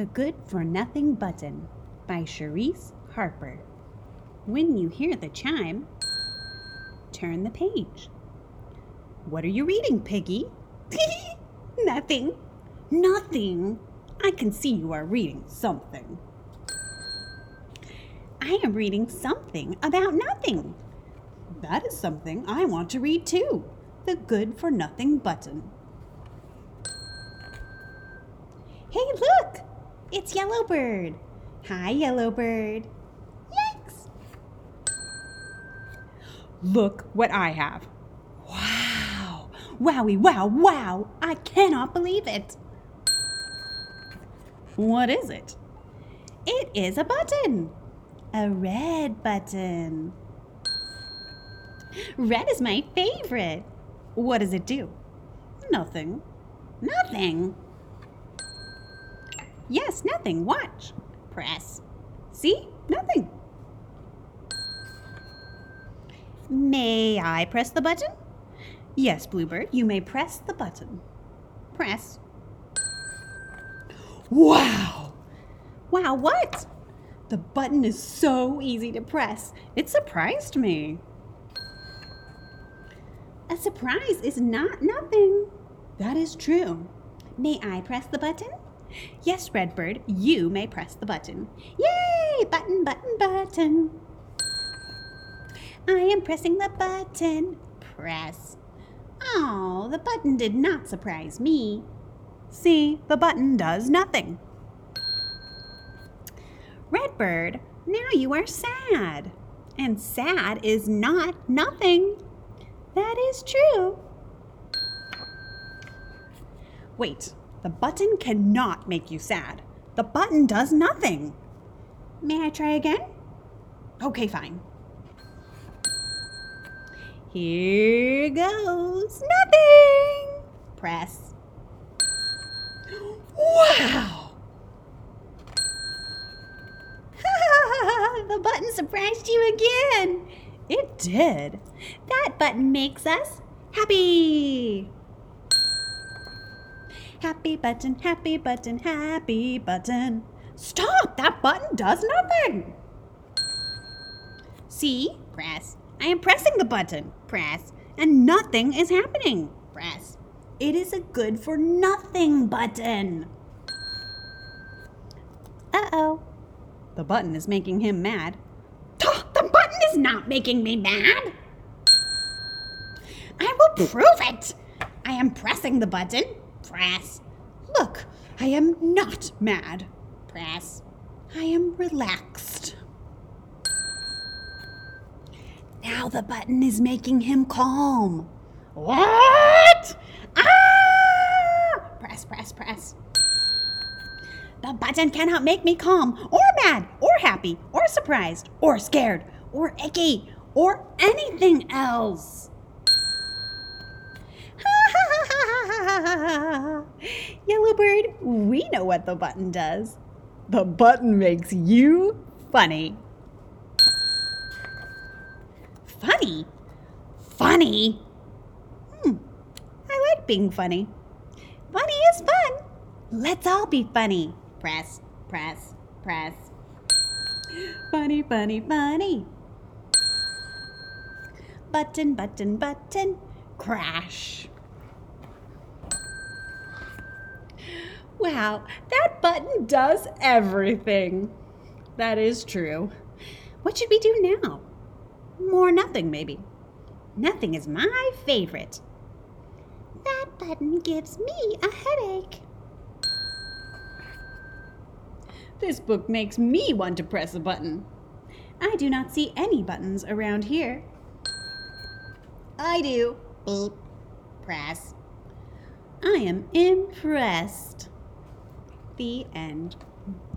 The Good for Nothing Button by Charise Harper. When you hear the chime, turn the page. What are you reading, Piggy? Nothing. Nothing. I can see you are reading something. I am reading something about nothing. That is something I want to read too. The Good for Nothing Button. Hey, look! It's Yellowbird. Hi, Yellowbird. Yikes! Look what I have. Wow! Wowie, wow, wow! I cannot believe it. What is it? It is a button. A red button. Red is my favorite. What does it do? Nothing. Nothing. Yes, nothing. Watch. Press. See? Nothing. May I press the button? Yes, Bluebird, you may press the button. Press. Wow! Wow, what? The button is so easy to press. It surprised me. A surprise is not nothing. That is true. May I press the button? Yes, Redbird, you may press the button. Yay! Button, button, button. I am pressing the button. Press. Oh, the button did not surprise me. See, the button does nothing. Redbird, now you are sad. And sad is not nothing. That is true. Wait, the button cannot make you sad. The button does nothing. May I try again? Okay, fine. Here goes nothing. Press. Wow! the button surprised you again. It did. That button makes us happy. Happy button, happy button, happy button. Stop! That button does nothing. See? Press. I am pressing the button. Press. And nothing is happening. Press. It is a good for nothing button. Uh oh. The button is making him mad. The button is not making me mad. I will prove it. I am pressing the button. Press. Look, I am not mad. Press. I am relaxed. Now the button is making him calm. What? Ah! Press, press, press. The button cannot make me calm, or mad, or happy, or surprised, or scared, or icky, or anything else. Yellowbird, we know what the button does. The button makes you funny. Funny? Funny? Hmm, I like being funny. Funny is fun. Let's all be funny. Press, press, press. Funny, funny, funny. Button, button, button. Crash. Wow, that button does everything. That is true. What should we do now? More nothing, maybe. Nothing is my favorite. That button gives me a headache. This book makes me want to press a button. I do not see any buttons around here. I do. Beep. Press. I am impressed. The end.